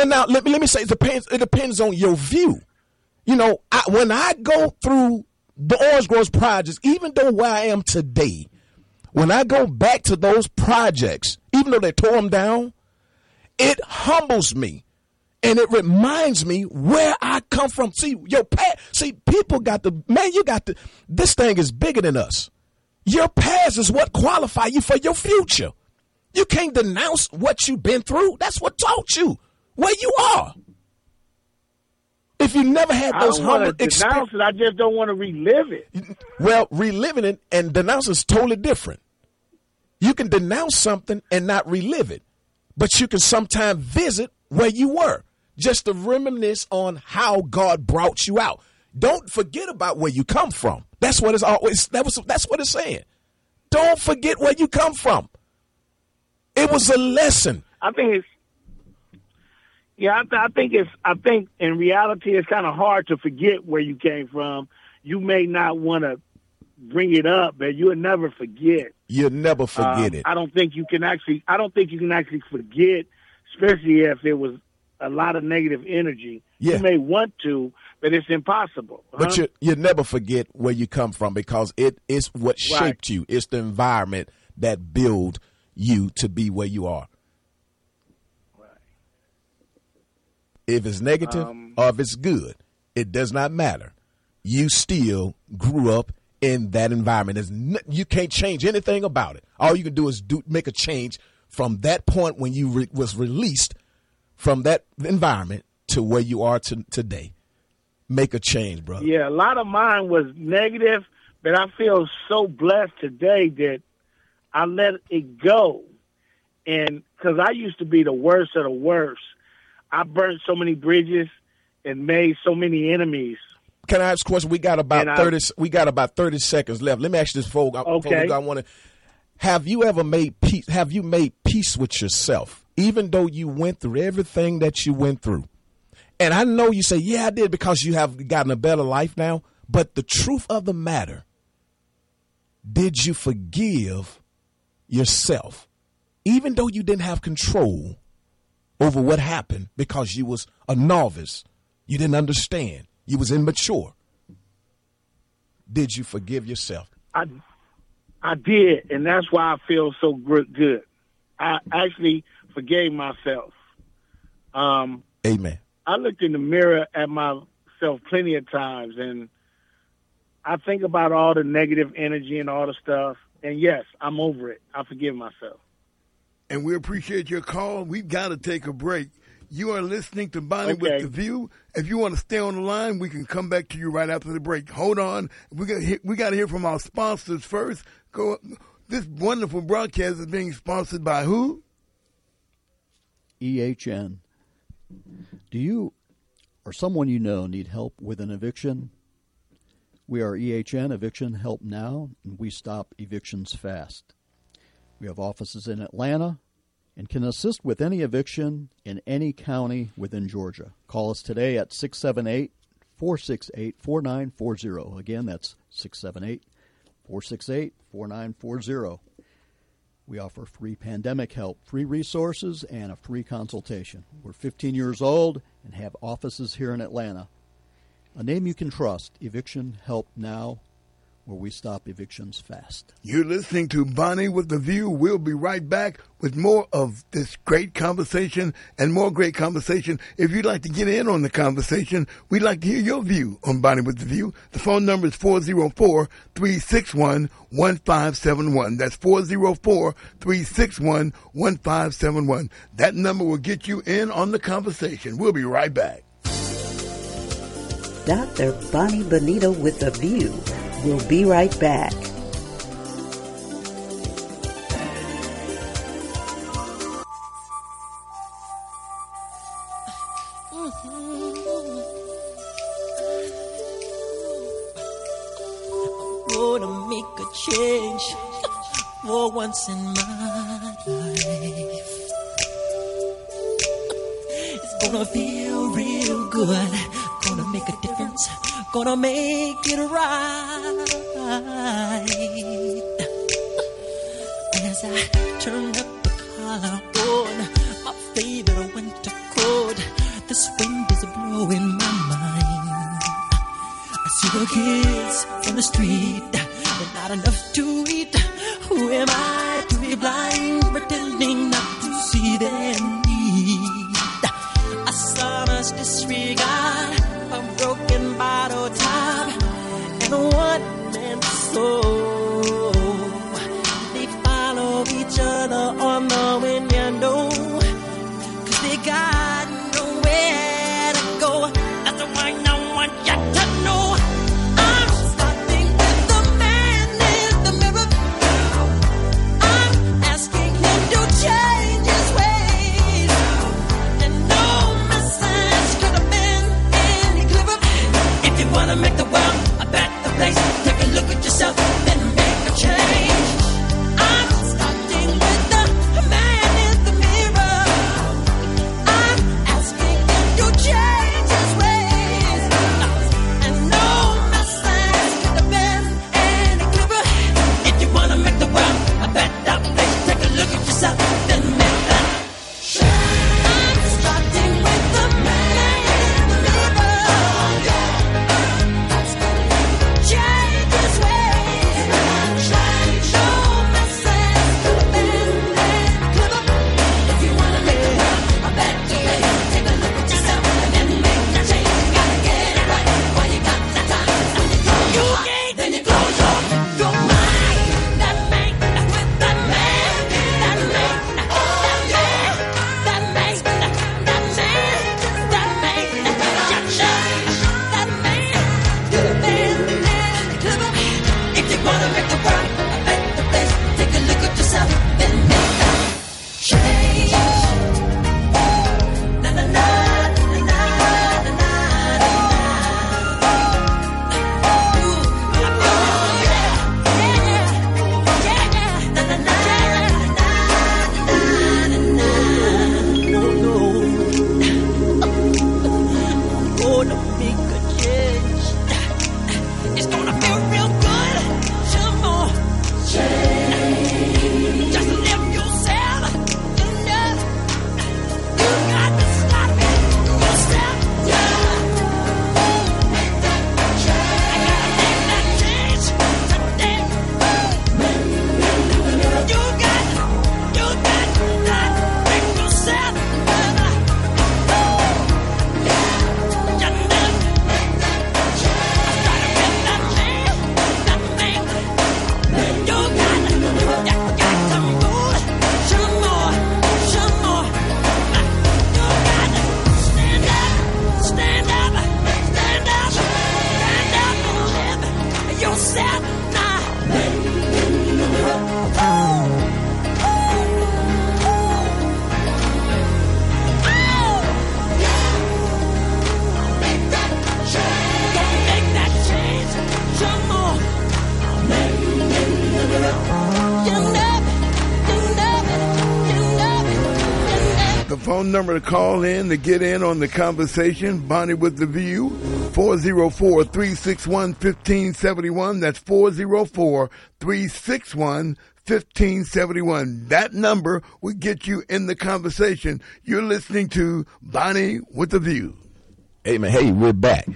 But now let me let me say it depends. It depends on your view. You know, I, when I go through the Orange Groves projects, even though where I am today, when I go back to those projects, even though they tore them down, it humbles me and it reminds me where I come from. See, your past, see, people got the, man, you got the, this thing is bigger than us. Your past is what qualify you for your future. You can't denounce what you've been through. That's what taught you where you are. If you never had those humble experiences, I just don't want to relive it. Well, reliving it and denouncing is totally different. You can denounce something and not relive it, but you can sometimes visit where you were just to reminisce on how God brought you out. Don't forget about where you come from. That's what it's always. That was. That's what it's saying. Don't forget where you come from. It was a lesson. I think it's yeah, I, th- I think it's. I think in reality, it's kind of hard to forget where you came from. You may not want to bring it up, but you'll never forget. You'll never forget um, it. I don't think you can actually. I don't think you can actually forget, especially if it was a lot of negative energy. Yeah. You may want to, but it's impossible. But you you never forget where you come from because it is what shaped right. you. It's the environment that build you to be where you are. If it's negative um, or if it's good, it does not matter. You still grew up in that environment. you can't change anything about it. All you can do is do make a change from that point when you re- was released from that environment to where you are to, today. Make a change, brother. Yeah, a lot of mine was negative, but I feel so blessed today that I let it go. And because I used to be the worst of the worst, I burned so many bridges and made so many enemies. Can I ask a question? We got about and thirty. I, we got about thirty seconds left. Let me ask this, folks. Okay. I want to. Have you ever made peace? Have you made peace with yourself, even though you went through everything that you went through? And I know you say, "Yeah, I did," because you have gotten a better life now. But the truth of the matter, did you forgive yourself, even though you didn't have control over what happened because you was a novice. You didn't understand. You was immature. Did you forgive yourself? I, I did, and that's why I feel so good. I actually forgave myself. Um, Amen. I looked in the mirror at myself plenty of times, and I think about all the negative energy and all the stuff. And yes, I'm over it. I forgive myself and we appreciate your call. We've got to take a break. You are listening to Bonnie okay. with the View. If you want to stay on the line, we can come back to you right after the break. Hold on, we got we got to hear from our sponsors first. Go. This wonderful broadcast is being sponsored by who? EHN. Do you or someone you know need help with an eviction? We are EHN Eviction Help Now, and we stop evictions fast. We have offices in Atlanta and can assist with any eviction in any county within Georgia. Call us today at 678 468 4940. Again, that's 678 468 4940. We offer free pandemic help, free resources, and a free consultation. We're 15 years old and have offices here in Atlanta. A name you can trust, Eviction Help Now where we stop evictions fast. You're listening to Bonnie with the View. We'll be right back with more of this great conversation and more great conversation. If you'd like to get in on the conversation, we'd like to hear your view on Bonnie with the View. The phone number is 404-361-1571. That's 404-361-1571. That number will get you in on the conversation. We'll be right back. Dr. Bonnie Bonita with the View We'll be right back. Gonna make a change for once in my life. It's gonna feel real good. Gonna make a difference gonna make it right. And as I turn up the collar on my favorite winter coat. this wind is blowing my mind. I see the kids in the street, phone number to call in to get in on the conversation, Bonnie with the View, 404 361 1571. That's 404 361 1571. That number will get you in the conversation. You're listening to Bonnie with the View. Amen. Hey, we're back.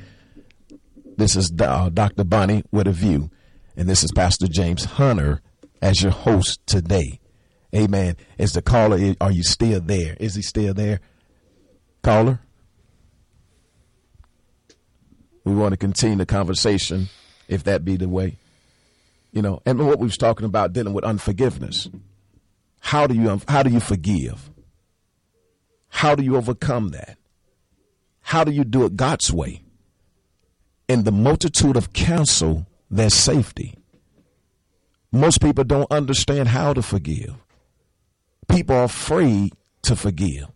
This is uh, Dr. Bonnie with a View, and this is Pastor James Hunter as your host today. Amen. Is the caller, are you still there? Is he still there? Caller? We want to continue the conversation if that be the way. You know, and what we was talking about dealing with unforgiveness. How do you how do you forgive? How do you overcome that? How do you do it God's way? In the multitude of counsel, there's safety. Most people don't understand how to forgive. People are afraid to forgive.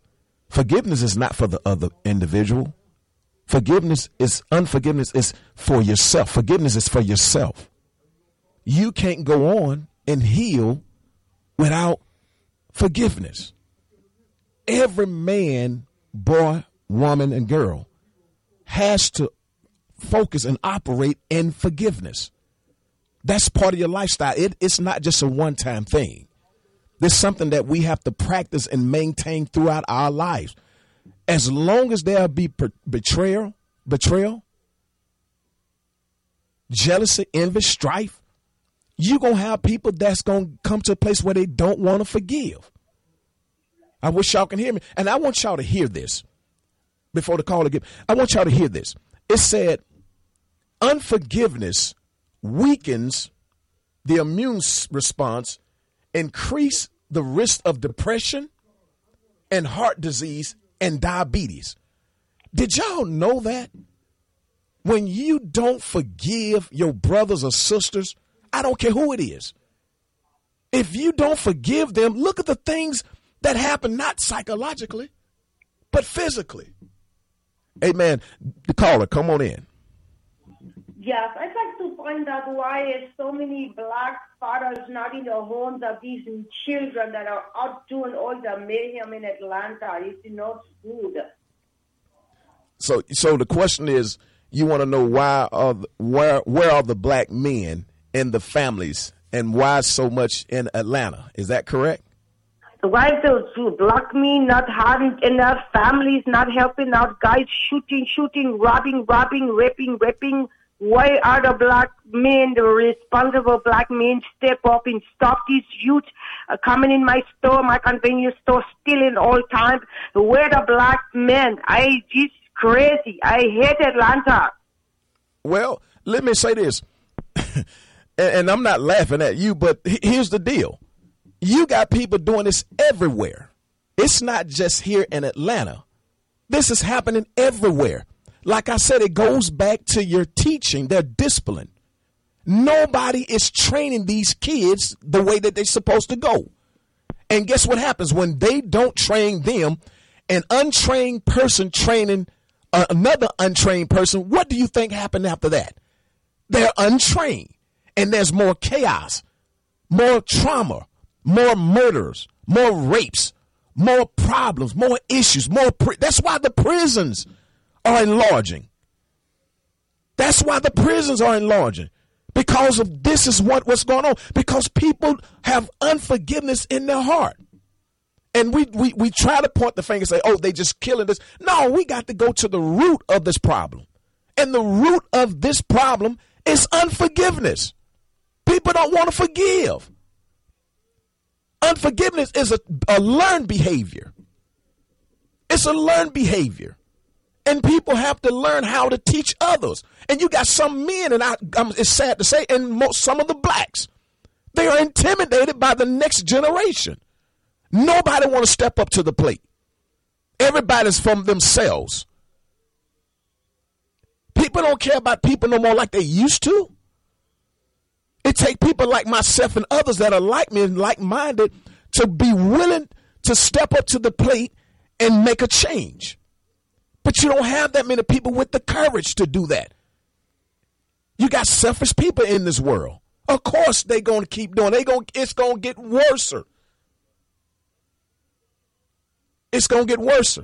Forgiveness is not for the other individual. Forgiveness is unforgiveness is for yourself. Forgiveness is for yourself. You can't go on and heal without forgiveness. Every man, boy, woman, and girl has to focus and operate in forgiveness. That's part of your lifestyle. It, it's not just a one time thing. There's something that we have to practice and maintain throughout our lives. as long as there be betrayal, betrayal, jealousy, envy, strife, you're going to have people that's going to come to a place where they don't want to forgive. I wish y'all can hear me. And I want y'all to hear this before the call again. I want y'all to hear this. It said, unforgiveness weakens the immune response, increase the risk of depression and heart disease and diabetes. Did y'all know that? When you don't forgive your brothers or sisters, I don't care who it is. If you don't forgive them, look at the things that happen not psychologically, but physically. Amen. The caller, come on in. Yes, I'd like find out why so many black fathers not in the homes of these children that are out doing all the mayhem in Atlanta. It's not good. So, so the question is, you want to know why are the, where where are the black men in the families and why so much in Atlanta? Is that correct? Why those black men not having enough families, not helping out guys, shooting, shooting, robbing, robbing, raping, raping. Why are the black men, the responsible black men, step up and stop these youth uh, coming in my store, my convenience store, stealing all time? Where the black men? I just crazy. I hate Atlanta. Well, let me say this, and I'm not laughing at you, but here's the deal you got people doing this everywhere. It's not just here in Atlanta. This is happening everywhere. Like I said, it goes back to your teaching, their discipline. Nobody is training these kids the way that they're supposed to go. And guess what happens when they don't train them? An untrained person training uh, another untrained person. What do you think happened after that? They're untrained, and there's more chaos, more trauma, more murders, more rapes, more problems, more issues, more. Pri- That's why the prisons are enlarging. That's why the prisons are enlarging because of this is what what's going on because people have unforgiveness in their heart. And we, we, we try to point the finger and say, oh, they just killing this. No, we got to go to the root of this problem. And the root of this problem is unforgiveness. People don't want to forgive. Unforgiveness is a, a learned behavior. It's a learned behavior. And people have to learn how to teach others. And you got some men, and I, I'm, it's sad to say, and most, some of the blacks, they are intimidated by the next generation. Nobody want to step up to the plate. Everybody's from themselves. People don't care about people no more like they used to. It take people like myself and others that are like me and like-minded to be willing to step up to the plate and make a change. But you don't have that many people with the courage to do that. You got selfish people in this world. Of course they going to keep doing. They going it's going to get worser. It's going to get worse.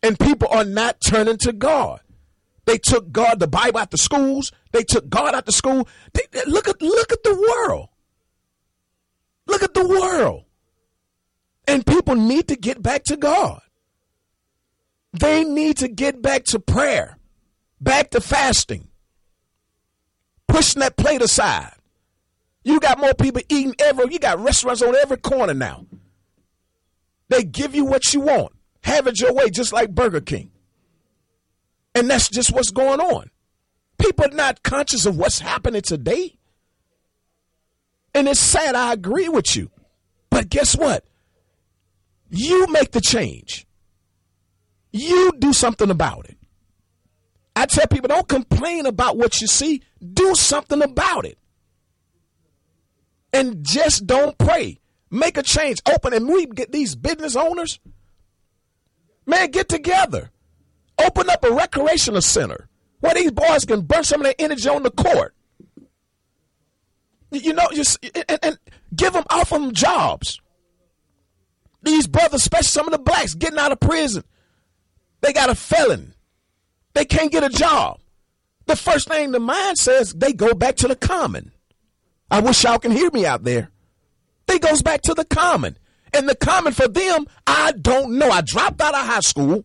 And people are not turning to God. They took God, the Bible out the schools. They took God out the school. They, they, look at look at the world. Look at the world. And people need to get back to God. They need to get back to prayer, back to fasting, pushing that plate aside. You got more people eating every, you got restaurants on every corner now. They give you what you want. Have it your way, just like Burger King. And that's just what's going on. People are not conscious of what's happening today. And it's sad, I agree with you. But guess what? You make the change. You do something about it. I tell people don't complain about what you see, do something about it. And just don't pray. Make a change. Open and we get these business owners. Man, get together. Open up a recreational center where these boys can burn some of their energy on the court. You know, just and, and give them off them jobs. These brothers, especially some of the blacks, getting out of prison, they got a felon. They can't get a job. The first thing the mind says, they go back to the common. I wish y'all can hear me out there. They goes back to the common. And the common for them, I don't know. I dropped out of high school.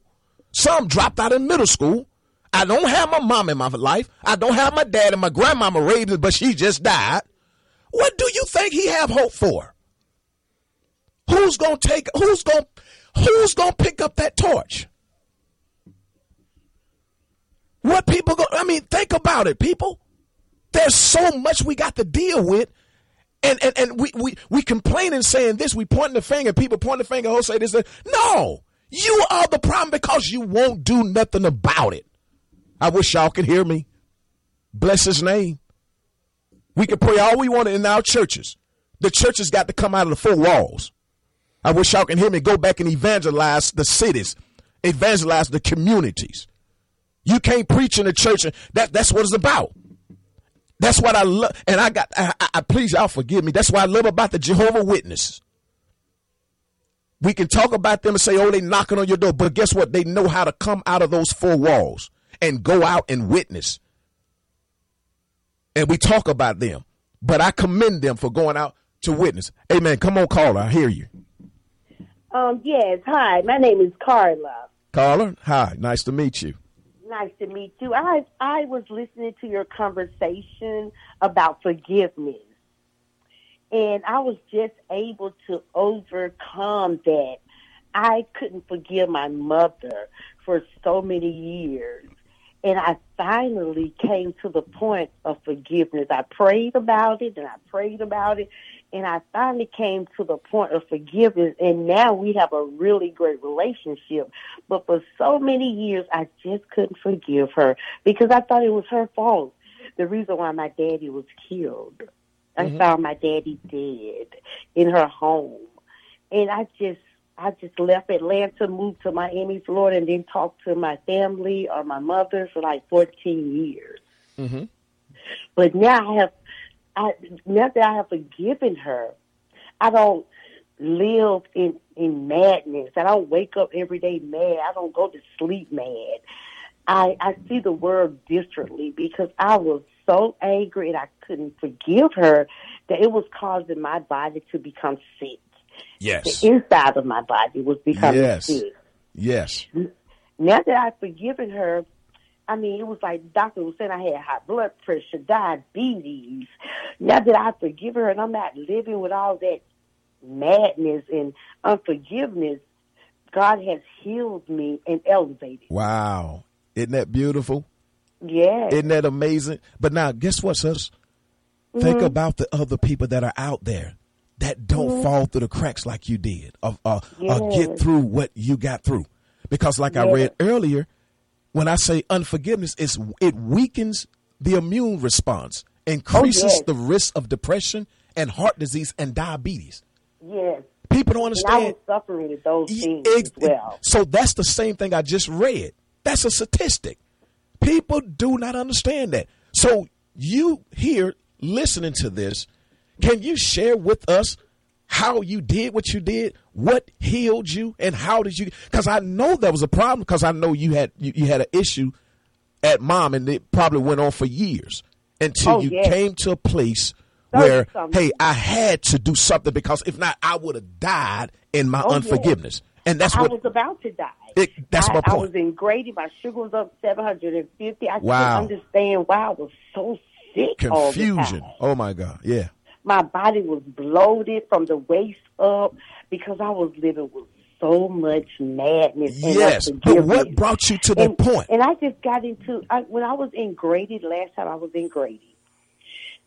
Some dropped out in middle school. I don't have my mom in my life. I don't have my dad and my grandmama raised me, but she just died. What do you think he have hope for? Who's gonna take? Who's gonna? Who's gonna pick up that torch? What people go? I mean, think about it, people. There's so much we got to deal with. And, and, and we, we, we complain and saying this, we point the finger, people point the finger, oh, say this. No, you are the problem because you won't do nothing about it. I wish y'all could hear me. Bless his name. We can pray all we want in our churches. The churches got to come out of the four walls. I wish y'all can hear me go back and evangelize the cities, evangelize the communities. You can't preach in the church. That, that's what it's about. That's what I love. And I got, I, I, please, y'all forgive me. That's what I love about the Jehovah Witnesses. We can talk about them and say, oh, they knocking on your door. But guess what? They know how to come out of those four walls and go out and witness. And we talk about them. But I commend them for going out to witness. Amen. Come on, caller. I hear you. Um, yes. Hi. My name is Carla. Carla, hi. Nice to meet you nice to meet you. I I was listening to your conversation about forgiveness. And I was just able to overcome that. I couldn't forgive my mother for so many years. And I finally came to the point of forgiveness. I prayed about it and I prayed about it and I finally came to the point of forgiveness, and now we have a really great relationship. But for so many years, I just couldn't forgive her because I thought it was her fault. The reason why my daddy was killed, mm-hmm. I found my daddy dead in her home, and I just I just left Atlanta, moved to Miami, Florida, and then talked to my family or my mother for like 14 years. Mm-hmm. But now I have I now that I have forgiven her, I don't live in in madness. I don't wake up every day mad. I don't go to sleep mad. I I see the world differently because I was so angry and I couldn't forgive her that it was causing my body to become sick. Yes. The inside of my body was becoming yes. sick. Yes. Now that I've forgiven her, I mean, it was like the doctor was saying I had high blood pressure, diabetes. Now that I forgive her and I'm not living with all that madness and unforgiveness, God has healed me and elevated. Wow. Isn't that beautiful? Yeah. Isn't that amazing? But now, guess what, sis? Mm-hmm. Think about the other people that are out there that don't mm-hmm. fall through the cracks like you did or, or, yes. or, get through what you got through. Because, like yes. I read earlier, when I say unforgiveness, it's, it weakens the immune response, increases oh, yes. the risk of depression and heart disease and diabetes. Yes. People don't understand. And I was suffering with those things it, as well. So that's the same thing I just read. That's a statistic. People do not understand that. So you here listening to this, can you share with us how you did what you did, what healed you, and how did you? Because I know that was a problem. Because I know you had you, you, had an issue at mom, and it probably went on for years until oh, you yes. came to a place where, hey, I had to do something because if not, I would have died in my oh, unforgiveness. Yes. And that's I what I was about to die. It, that's I, my point. I was in Grady. My sugar was up seven hundred and fifty. I wow. couldn't understand why I was so sick. Confusion. Oh my God. Yeah. My body was bloated from the waist up because I was living with so much madness. Yes, but what brought you to that and, point? And I just got into I, when I was in Grady. Last time I was in Grady,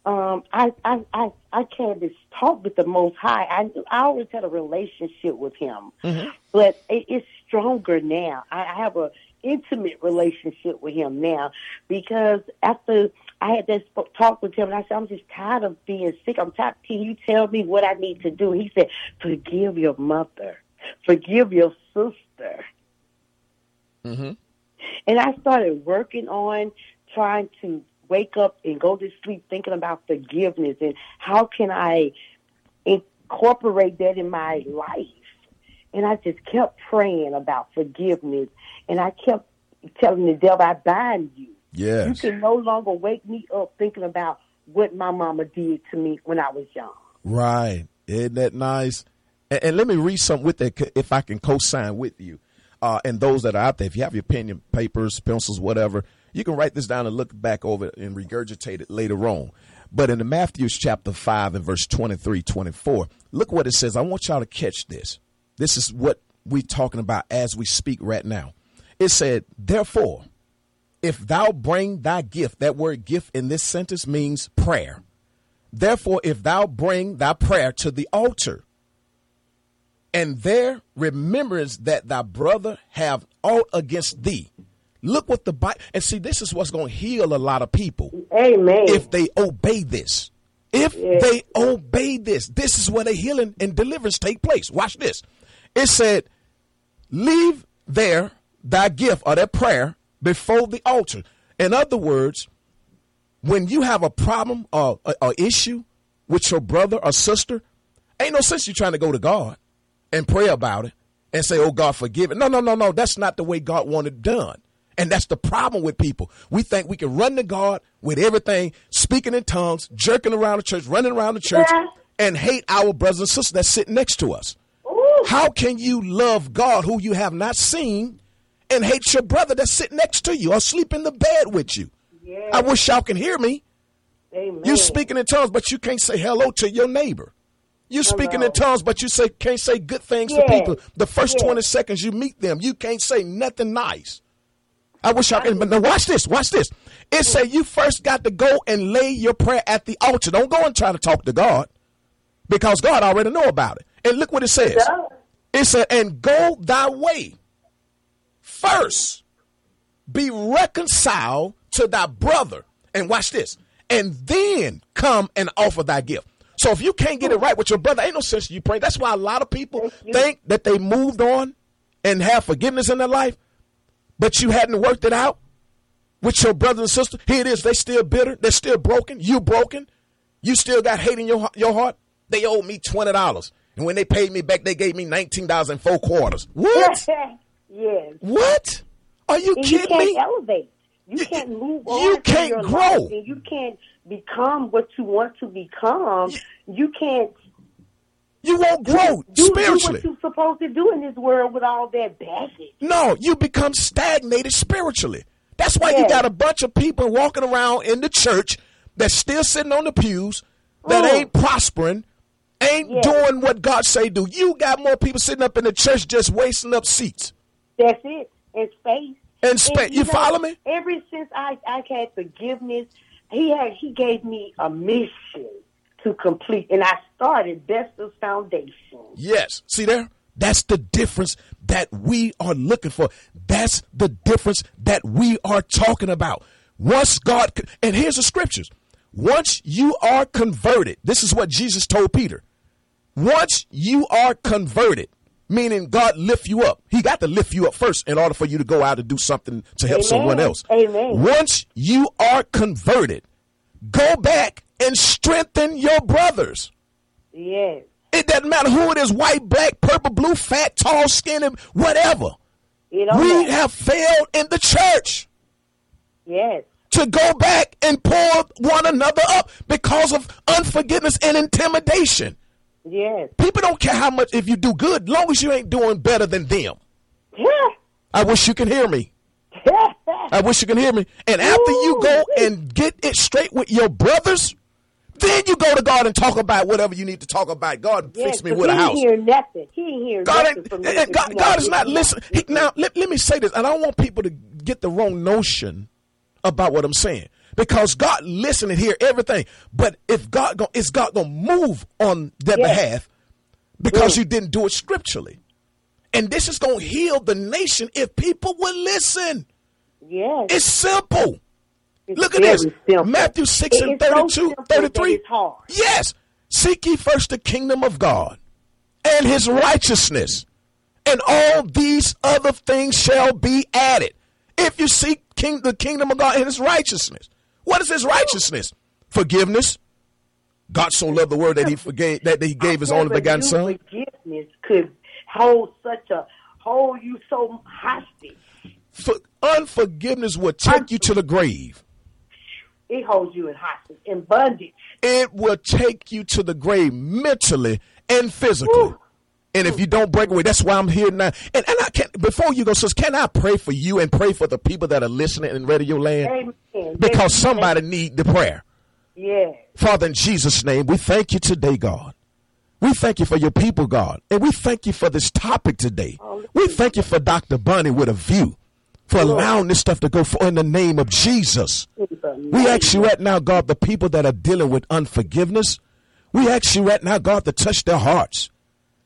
um, I I I I had this talk with the Most High. I I always had a relationship with Him, mm-hmm. but it, it's stronger now. I, I have a intimate relationship with Him now because after I had this talk with him, and I said, I'm just tired of being sick. I'm tired. Can you tell me what I need to do? He said, forgive your mother. Forgive your sister. Mm-hmm. And I started working on trying to wake up and go to sleep thinking about forgiveness and how can I incorporate that in my life. And I just kept praying about forgiveness. And I kept telling the devil, I bind you. Yes. You can no longer wake me up thinking about what my mama did to me when I was young. Right. Isn't that nice? And, and let me read something with that if I can co sign with you. uh, and those that are out there, if you have your pen, your papers, pencils, whatever, you can write this down and look back over it and regurgitate it later on. But in the Matthews chapter 5 and verse 23, 24, look what it says. I want y'all to catch this. This is what we're talking about as we speak right now. It said, Therefore, if thou bring thy gift, that word gift in this sentence means prayer. Therefore, if thou bring thy prayer to the altar, and there remembrance that thy brother have aught against thee. Look what the Bible and see. This is what's going to heal a lot of people. Amen. If they obey this, if Yes. they obey this, this is where the healing and deliverance take place. Watch this. It said, "Leave there thy gift or that prayer before the altar." In other words, when you have a problem or a, a issue with your brother or sister, ain't no sense you trying to go to God and pray about it and say, "Oh God, forgive it." No, no, no, no. That's not the way God wanted it done. And that's the problem with people. We think we can run to God with everything, speaking in tongues, jerking around the church, running around the church, Yeah. and hate our brothers and sisters that's sitting next to us. Ooh. How can you love God who you have not seen and hate your brother that's sitting next to you or sleep in the bed with you? Yes. I wish y'all can hear me. Amen. You speaking in tongues, but you can't say hello to your neighbor. You speaking in tongues, but you say can't say good things to people. The first twenty seconds you meet them, you can't say nothing nice. I wish I could, but now watch this. Watch this. It say you first got to go and lay your prayer at the altar. Don't go and try to talk to God, because God already know about it. And look what it says. It said, "And go thy way first." be reconciled to thy brother. And watch this. And then come and offer thy gift. So if you can't get it right with your brother, ain't no sense you pray. That's why a lot of people think that they moved on and have forgiveness in their life, but you hadn't worked it out with your brother and sister. Here it is. They still bitter. They're still broken. You broken. You still got hate in your your heart. They owed me twenty dollars, and when they paid me back, they gave me nineteen dollars in four quarters. What? yes. what? Are you And you can't me? elevate. You You- can't move you on. in can't grow. and you can't become what you want to become. You can't You won't grow do, spiritually. do what you're supposed to do in this world with all that baggage. No, you become stagnated spiritually. That's why you got a bunch of people walking around in the church that's still sitting on the pews that Mm. ain't prospering, ain't Yes. doing what God say do. You got more people sitting up in the church just wasting up seats. That's it. And space. And space. You know, follow me? Ever since I I had forgiveness, he had he gave me a mission to complete, and I started Best's Foundation. Yes. See there? That's the difference that we are looking for. That's the difference that we are talking about. Once God, and here's the scriptures. Once you are converted, this is what Jesus told Peter. Once you are converted, meaning God lift you up, He got to lift you up first in order for you to go out and do something to help Amen. someone else. Amen. Once you are converted, go back and strengthen your brothers. Yes. It doesn't matter who it is white, black, purple, blue, fat, tall, skinny, whatever. We that. have failed in the church Yes. to go back and pull one another up because of unforgiveness and intimidation. Yes. People don't care how much if you do good, long as you ain't doing better than them. Yeah. I wish you can hear me. I wish you can hear me. And after you go and get it straight with your brothers, then you go to God and talk about whatever you need to talk about. God yes, fix me with a house. he. Ain't hear nothing. He ain't hear God, nothing from me. Eh, eh, and God, God is not listening. Now, let, let me say this, and I don't want people to get the wrong notion about what I'm saying because God listen and hear everything. But if God, go, is God gonna move on their Yes. behalf because Mm. you didn't do it scripturally? And this is gonna heal the nation if people will listen. Yes. It's simple. It's Look at this. simple. Matthew 6 It and is so 32, 33. it's. Yes. Seek ye first the kingdom of God and his righteousness, and all these other things shall be added. If you seek king, the kingdom of God and his righteousness, what is his righteousness? Forgiveness. God so loved the world that he forgave that he gave his only begotten son. Forgiveness could hold such a hold you so hostage. For, unforgiveness will take you to the grave. It holds you in hostage, in bondage. It will take you to the grave mentally and physically. Woo. And if you don't break away, that's why I'm here now. And, and I can before you go, sis, can I pray for you and pray for the people that are listening in Radio Land? Amen. Because somebody need the prayer. Yeah. Father, in Jesus' name, we thank you today, God. We thank you for your people, God. And we thank you for this topic today. We thank you for Dr. Bonnie with a view, for allowing this stuff to go for in the name of Jesus. We ask you right now, God, the people that are dealing with unforgiveness, we ask you right now, God, to touch their hearts,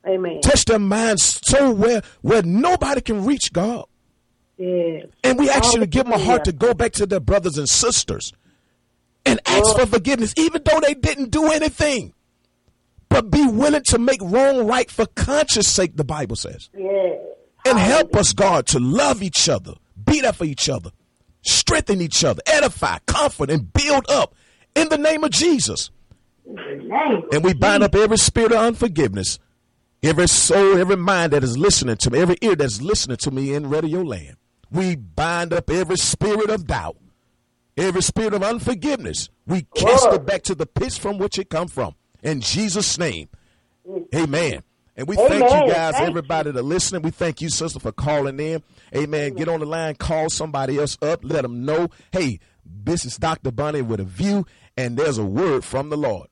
Amen. touch their minds so where where nobody can reach God. Yes. And we ask you to give them a heart to go back to their brothers and sisters and ask for forgiveness, even though they didn't do anything. But be willing to make wrong right for conscience sake, the Bible says. Yes. And help us, God, to love each other, be there for each other, strengthen each other, edify, comfort, and build up in the name of Jesus. Name. And we bind up every spirit of unforgiveness, every soul, every mind that is listening to me, every ear that's listening to me in radio land. We bind up every spirit of doubt, every spirit of unforgiveness. We cast it back to the pits from which it come from. In Jesus' name, amen. And we thank you guys, Thank everybody that listening. We thank you, sister, for calling in. Amen. Get on the line, call somebody else up, let them know, hey, this is Dr. Bonnie with a view, and there's a word from the Lord.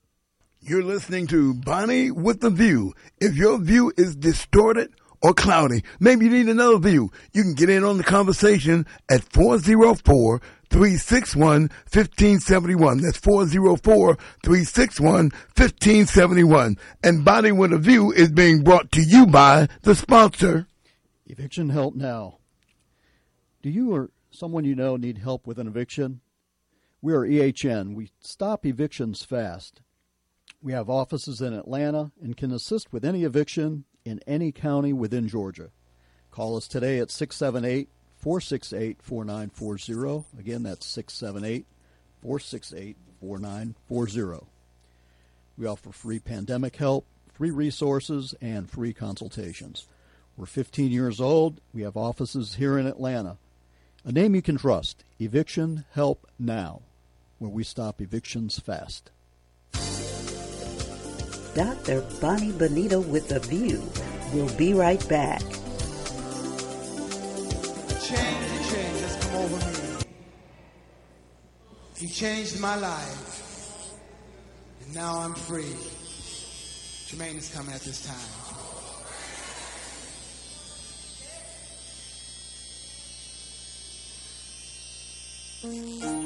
You're listening to Bonnie with the View. If your view is distorted or cloudy, maybe you need another view, you can get in on the conversation at 404 361 1571. That's 404 361 1571. And Bonnie with a View is being brought to you by the sponsor. Eviction help now. Do you or someone you know need help with an eviction? We are EHN. We stop evictions fast. We have offices in Atlanta and can assist with any eviction in any county within Georgia. Call us today at 678 468 4940. Again, that's 678 468 4940. We offer free pandemic help, free resources, and free consultations. We're 15 years old. We have offices here in Atlanta. A name you can trust Eviction Help Now, where we stop evictions fast. Dr. Bonnie Bonito with a View. We'll be right back. change, change has come over me. He changed my life. And now I'm free. Jermaine is coming at this time. A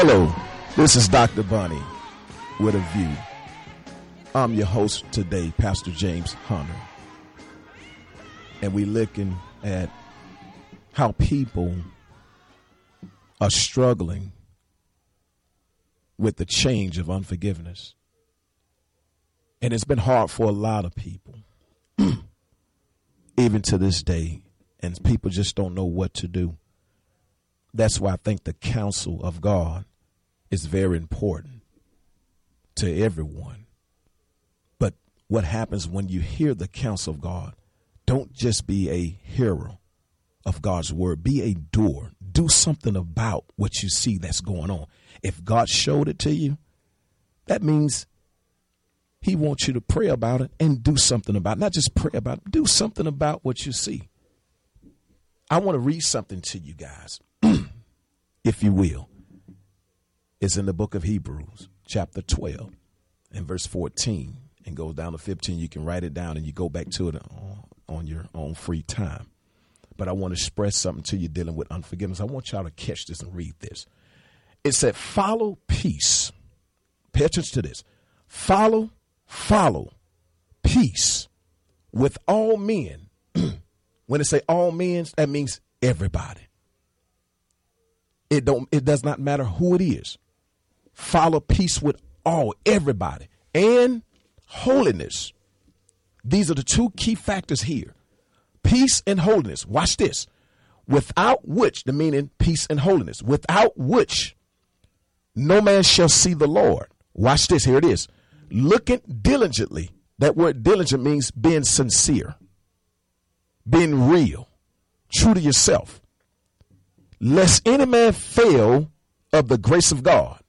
Hello, this is Dr. Bonnie with a view. I'm your host today, Pastor James Hunter. And we're looking at how people are struggling with the change of unforgiveness. And it's been hard for a lot of people, even to this day. And people just don't know what to do. That's why I think the counsel of God is very important to everyone. But what happens when you hear the counsel of God? Don't just be a hearer of God's word, be a doer. Do something about what you see that's going on. If God showed it to you, that means He wants you to pray about it and do something about it. Not just pray about it, do something about what you see. I want to read something to you guys, if you will is in the book of Hebrews, chapter 12, and verse 14, and goes down to 15. You can write it down and you go back to it on, your own free time. But I want to express something to you dealing with unforgiveness. I want y'all to catch this and read this. It said, Follow peace. Pay attention to this. Follow, follow peace with all men. when it say all men, that means everybody. It don't it does not matter who it is follow peace with all, everybody, and holiness. These are the two key factors here peace and holiness. Watch this. Without which, the meaning peace and holiness, without which no man shall see the Lord. Watch this. Here it is. Looking diligently. That word diligent means being sincere, being real, true to yourself. Lest any man fail of the grace of God.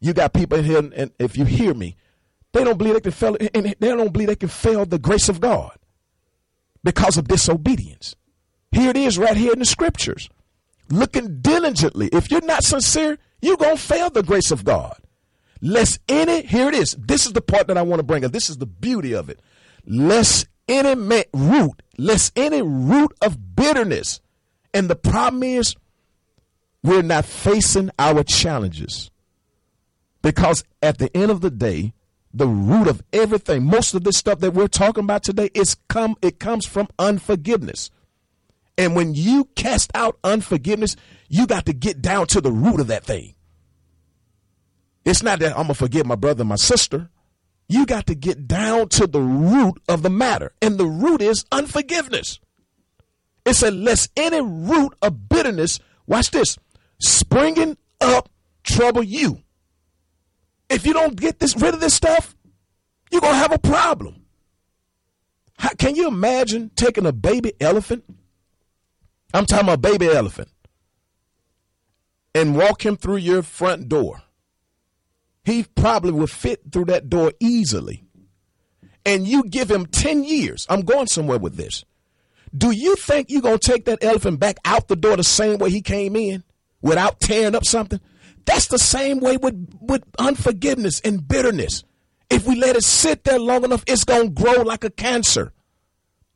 You got people in here, and if you hear me, they don't believe they can fail, and they don't believe they can fail the grace of God because of disobedience. Here it is, right here in the scriptures. Looking diligently. If you're not sincere, you're gonna fail the grace of God. Lest any, here it is. This is the part that I want to bring up. This is the beauty of it. Lest any root, lest any root of bitterness. And the problem is, we're not facing our challenges. Because at the end of the day, the root of everything, most of this stuff that we're talking about today, is come it comes from unforgiveness. And when you cast out unforgiveness, you got to get down to the root of that thing. It's not that I'm gonna forgive my brother and my sister. You got to get down to the root of the matter. And the root is unforgiveness. It said, lest any root of bitterness, watch this, springing up trouble you. If you don't get this rid of this stuff, you're gonna have a problem. How, can you imagine taking a baby elephant? I'm talking about a baby elephant, and walk him through your front door. He probably would fit through that door easily. And you give him 10 years. I'm going somewhere with this. Do you think you're going to take that elephant back out the door the same way he came in without tearing up something? That's the same way with, with unforgiveness and bitterness. If we let it sit there long enough, it's going to grow like a cancer.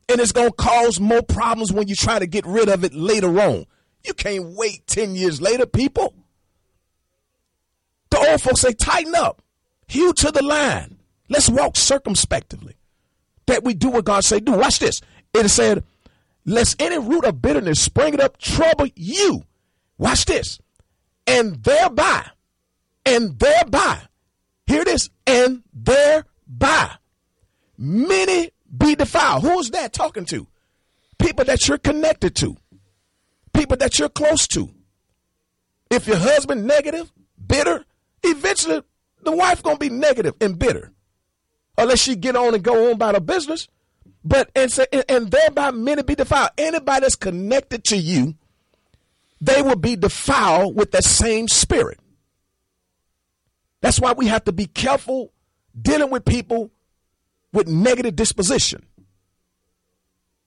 And it's going to cause more problems when you try to get rid of it later on. You can't wait 10 years later, people. The old folks say, tighten up, hew to the line. Let's walk circumspectively. That we do what God say do. Watch this. It said, lest any root of bitterness spring up trouble you. Watch this. And thereby, and thereby, hear this, and thereby, many be defiled. Who's that talking to? People that you're connected to, people that you're close to. If your husband negative, bitter, eventually the wife gonna be negative and bitter, unless she get on and go on about her business. But and say and thereby many be defiled. Anybody that's connected to you, they will be defiled with that same spirit. That's why we have to be careful dealing with people with negative disposition,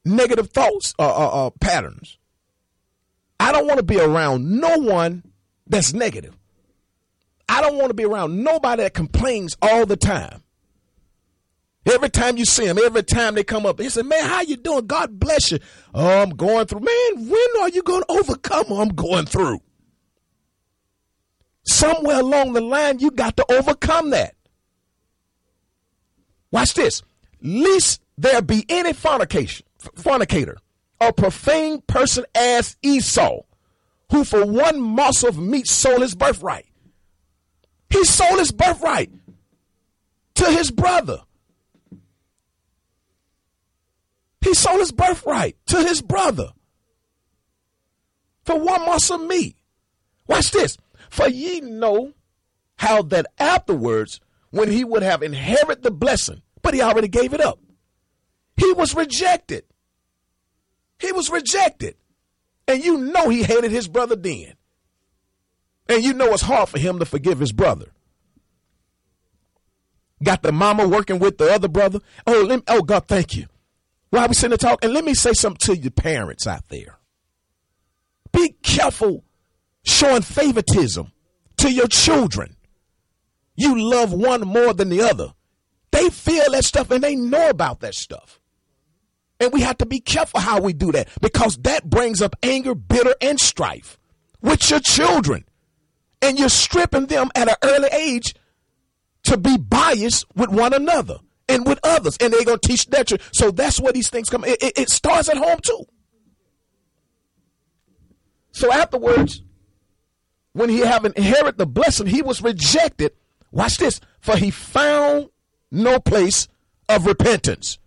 negative thoughts, uh, uh, uh, patterns. I don't want to be around no one that's negative. I don't want to be around nobody that complains all the time. Every time you see them, every time they come up, they say, "Man, how you doing? God bless you." Oh, I'm going through. Man, when are you going to overcome? I'm going through. Somewhere along the line, you got to overcome that. Watch this. Least there be any fornication, fornicator, or profane person as Esau, who for one morsel of meat sold his birthright. He sold his birthright to his brother. He sold his birthright to his brother for one morsel of meat. Watch this. For ye know how that afterwards, when he would have inherited the blessing, but he already gave it up, he was rejected. He was rejected. And you know he hated his brother then. And you know it's hard for him to forgive his brother. Got the mama working with the other brother. Oh, me, oh God, thank you. While we sitting there talking, and let me say something to you parents out there. Be careful showing favoritism to your children. You love one more than the other. They feel that stuff and they know about that stuff. And we have to be careful how we do that because that brings up anger, bitter, and strife with your children. And you're stripping them at an early age to be biased with one another and with others. And they're going to teach that. So that's where these things come. It, it, it starts at home too. So afterwards, when he have inherited the blessing, he was rejected. Watch this. For he found no place of repentance,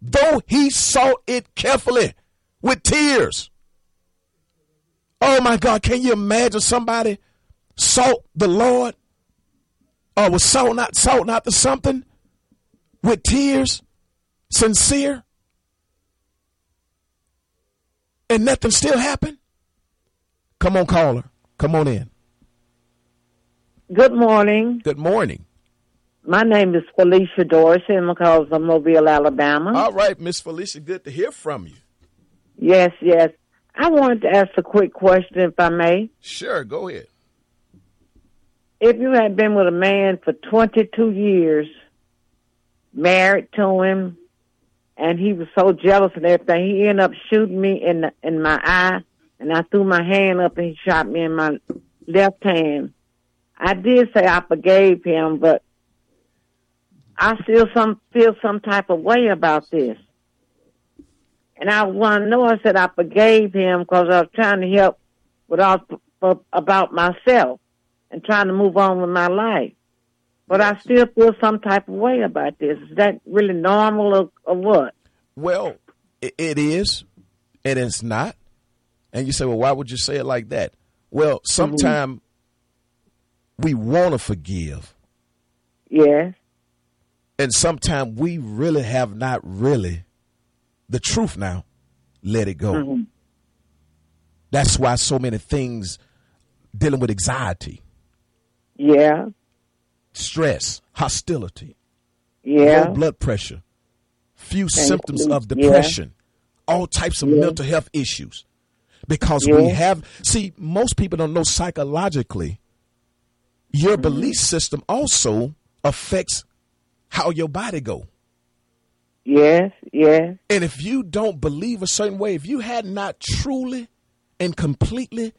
though he sought it carefully with tears. Oh my God, can you imagine somebody sought the Lord or was sought not sought not to something with tears, sincere, and nothing still happened? Come on, caller. Come on in. Good morning. Good morning. My name is Felicia Dorsey, and I'm from Mobile, Alabama. All right, Miss Felicia, good to hear from you. Yes, yes. I wanted to ask a quick question, if I may. Sure, go ahead. If you had been with a man for 22 years, married to him, and he was so jealous and everything. He ended up shooting me in the, in my eye, and I threw my hand up and he shot me in my left hand. I did say I forgave him, but I still some feel some type of way about this. And I want to know. I said I forgave him because I was trying to help without for, about myself and trying to move on with my life. But I still feel some type of way about this. Is that really normal or, or what? Well, it, it is, and it's not. And you say, well, why would you say it like that? Well, sometimes mm-hmm. we want to forgive. Yes. And sometimes we really have not really the truth now. Let it go. Mm-hmm. That's why so many things dealing with anxiety. Yeah. Stress, hostility. Yeah. Low blood pressure. Few Thank symptoms you. of depression. Yeah. All types of yeah. mental health issues. Because we have see, most people don't know psychologically your mm-hmm. belief system also affects how your body go. Yes, yes. And if you don't believe a certain way, if you had not truly and completely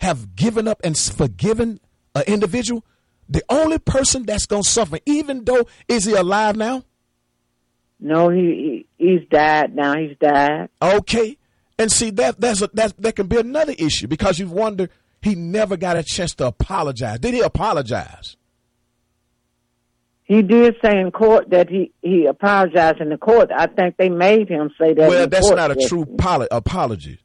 have given up and forgiven an individual, the only person that's going to suffer, even though, is he alive now? No, he, he he's died now. He's died. Okay, and see that that's a, that that can be another issue because you wonder he never got a chance to apologize. Did he apologize? He did say in court that he, he apologized in the court. I think they made him say that. Well, that's not a true poli- apology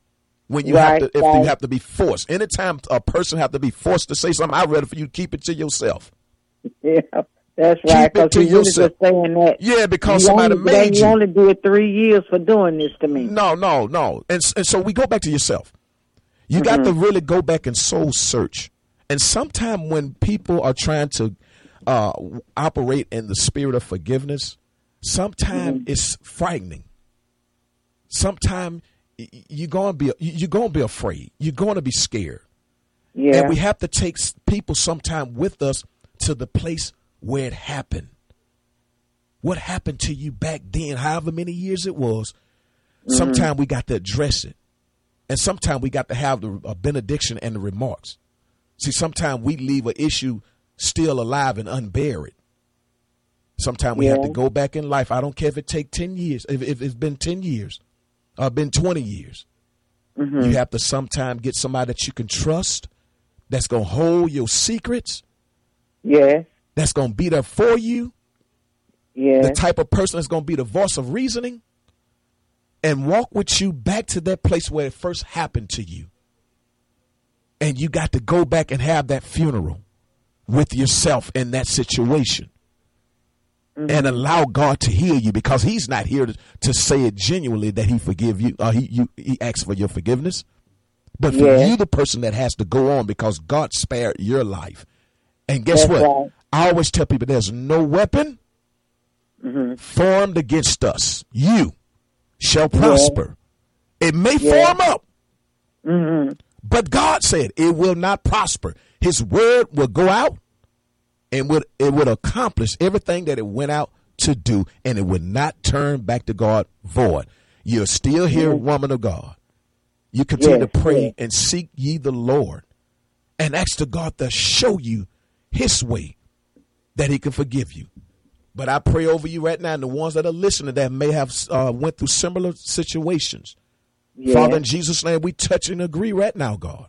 when you right, have to if right. you have to be forced. Anytime a person have to be forced to say something, I'd rather for you keep it to yourself. Yeah, that's right. Keep it to yourself. Saying that yeah, because somebody only, made you. You only did three years for doing this to me. No, no, no. And, and so we go back to yourself. You mm-hmm. got to really go back and soul search. And sometimes when people are trying to uh, operate in the spirit of forgiveness, sometimes mm-hmm. it's frightening. Sometimes you're gonna be you're gonna be afraid. You're gonna be scared. Yeah. And we have to take people sometime with us to the place where it happened. What happened to you back then, however many years it was. Mm-hmm. Sometimes we got to address it. And sometimes we got to have the a benediction and the remarks. See, sometimes we leave an issue still alive and unburied. Sometimes we yeah. have to go back in life. I don't care if it take 10 years, if, if it's been 10 years uh, been 20 years. Mm-hmm. You have to sometime get somebody that you can trust that's going to hold your secrets. Yes. That's going to be there for you. Yes. The type of person that's going to be the voice of reasoning and walk with you back to that place where it first happened to you. And you got to go back and have that funeral with yourself in that situation mm-hmm. and allow God to heal you because He's not here to, to say it genuinely that He forgive you or He you, He asks for your forgiveness, but for yeah. you, the person that has to go on because God spared your life. And guess That's what? Right. I always tell people there's no weapon mm-hmm. formed against us. You shall prosper. Yeah. It may yeah. form up, mm-hmm. but God said it will not prosper. His word will go out and would it would accomplish everything that it went out to do, and it would not turn back to God void. You're still here, woman of God. You continue yes, to pray yes. and seek ye the Lord, and ask the God to show you His way, that He can forgive you. But I pray over you right now, and the ones that are listening that may have uh, went through similar situations. Father, in Jesus' name, we touch and agree right now, God.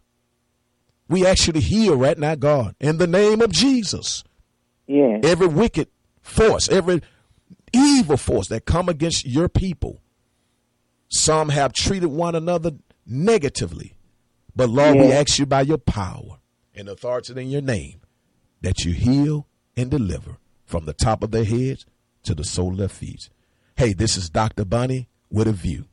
We actually heal right now, God, in the name of Jesus. Yeah. Every wicked force, every evil force that come against your people. Some have treated one another negatively. But Lord, yeah. we ask you by your power and authority in your name that you heal and deliver from the top of their heads to the sole of their feet. Hey, this is Dr. Bonnie with a view.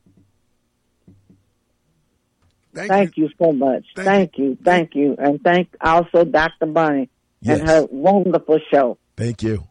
Thank, thank you. you. so much. Thank, thank you. Thank you. And thank also Dr. Bonnie yes. and her wonderful show. Thank you.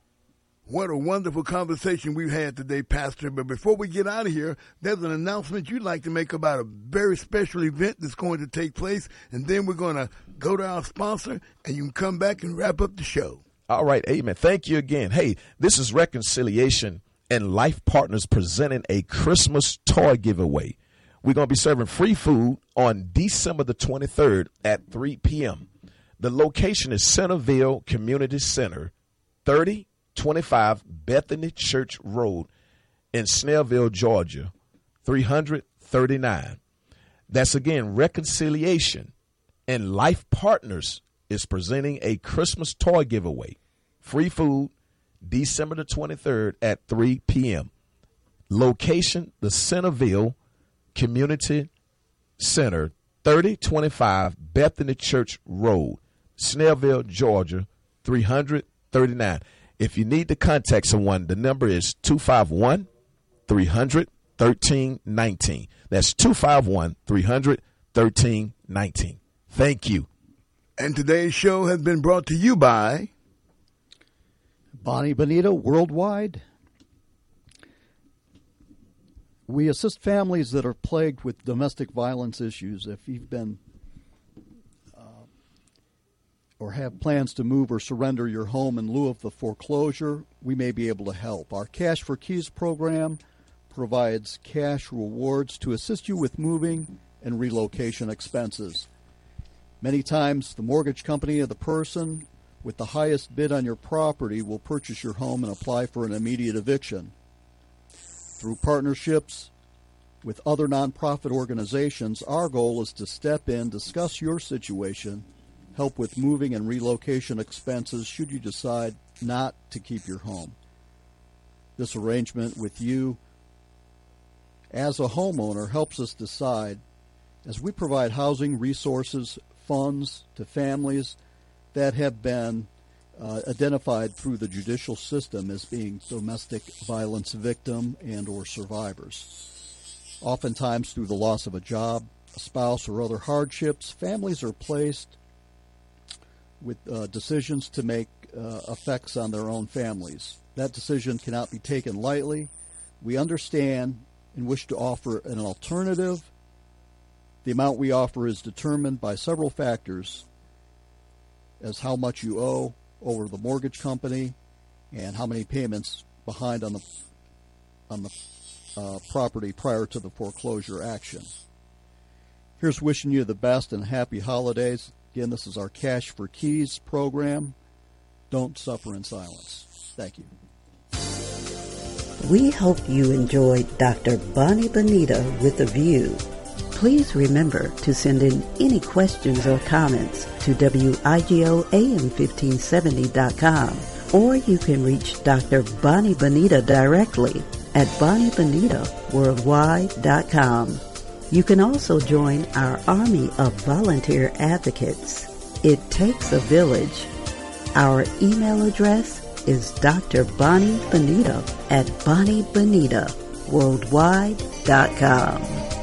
What a wonderful conversation we've had today, Pastor. But before we get out of here, there's an announcement you'd like to make about a very special event that's going to take place. And then we're going to go to our sponsor and you can come back and wrap up the show. All right. Amen. Thank you again. Hey, this is Reconciliation and Life Partners presenting a Christmas toy giveaway. We're going to be serving free food on December the 23rd at 3 p.m. The location is Centerville Community Center, 3025 Bethany Church Road in Snellville, Georgia, 339. That's again Reconciliation and Life Partners is presenting a Christmas toy giveaway. Free food, December the 23rd at 3 p.m. Location, the Centerville Community Center, 3025 Bethany Church Road, Snellville, Georgia, 339. If you need to contact someone, the number is 251 300 1319. That's 251 300 1319. Thank you. And today's show has been brought to you by Bonnie Bonita Worldwide. We assist families that are plagued with domestic violence issues. If you've been uh, or have plans to move or surrender your home in lieu of the foreclosure, we may be able to help. Our Cash for Keys program provides cash rewards to assist you with moving and relocation expenses. Many times, the mortgage company of the person with the highest bid on your property will purchase your home and apply for an immediate eviction. Through partnerships with other nonprofit organizations, our goal is to step in, discuss your situation, help with moving and relocation expenses should you decide not to keep your home. This arrangement with you as a homeowner helps us decide as we provide housing resources, funds to families that have been uh, identified through the judicial system as being domestic violence victim and or survivors. Oftentimes through the loss of a job, a spouse or other hardships, families are placed with uh, decisions to make uh, effects on their own families. That decision cannot be taken lightly. We understand and wish to offer an alternative. The amount we offer is determined by several factors as how much you owe over the mortgage company and how many payments behind on the on the uh, property prior to the foreclosure action. Here's wishing you the best and happy holidays. Again, this is our Cash for Keys program. Don't suffer in silence. Thank you. We hope you enjoyed Dr. Bonnie Bonita with a View. Please remember to send in any questions or comments to WIGOAM1570.com or you can reach Dr. Bonnie Bonita directly at BonnieBonitaWorldwide.com. You can also join our army of volunteer advocates. It takes a village. Our email address is Dr. Bonnie Bonita at BonnieBonitaWorldwide.com.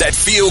That feel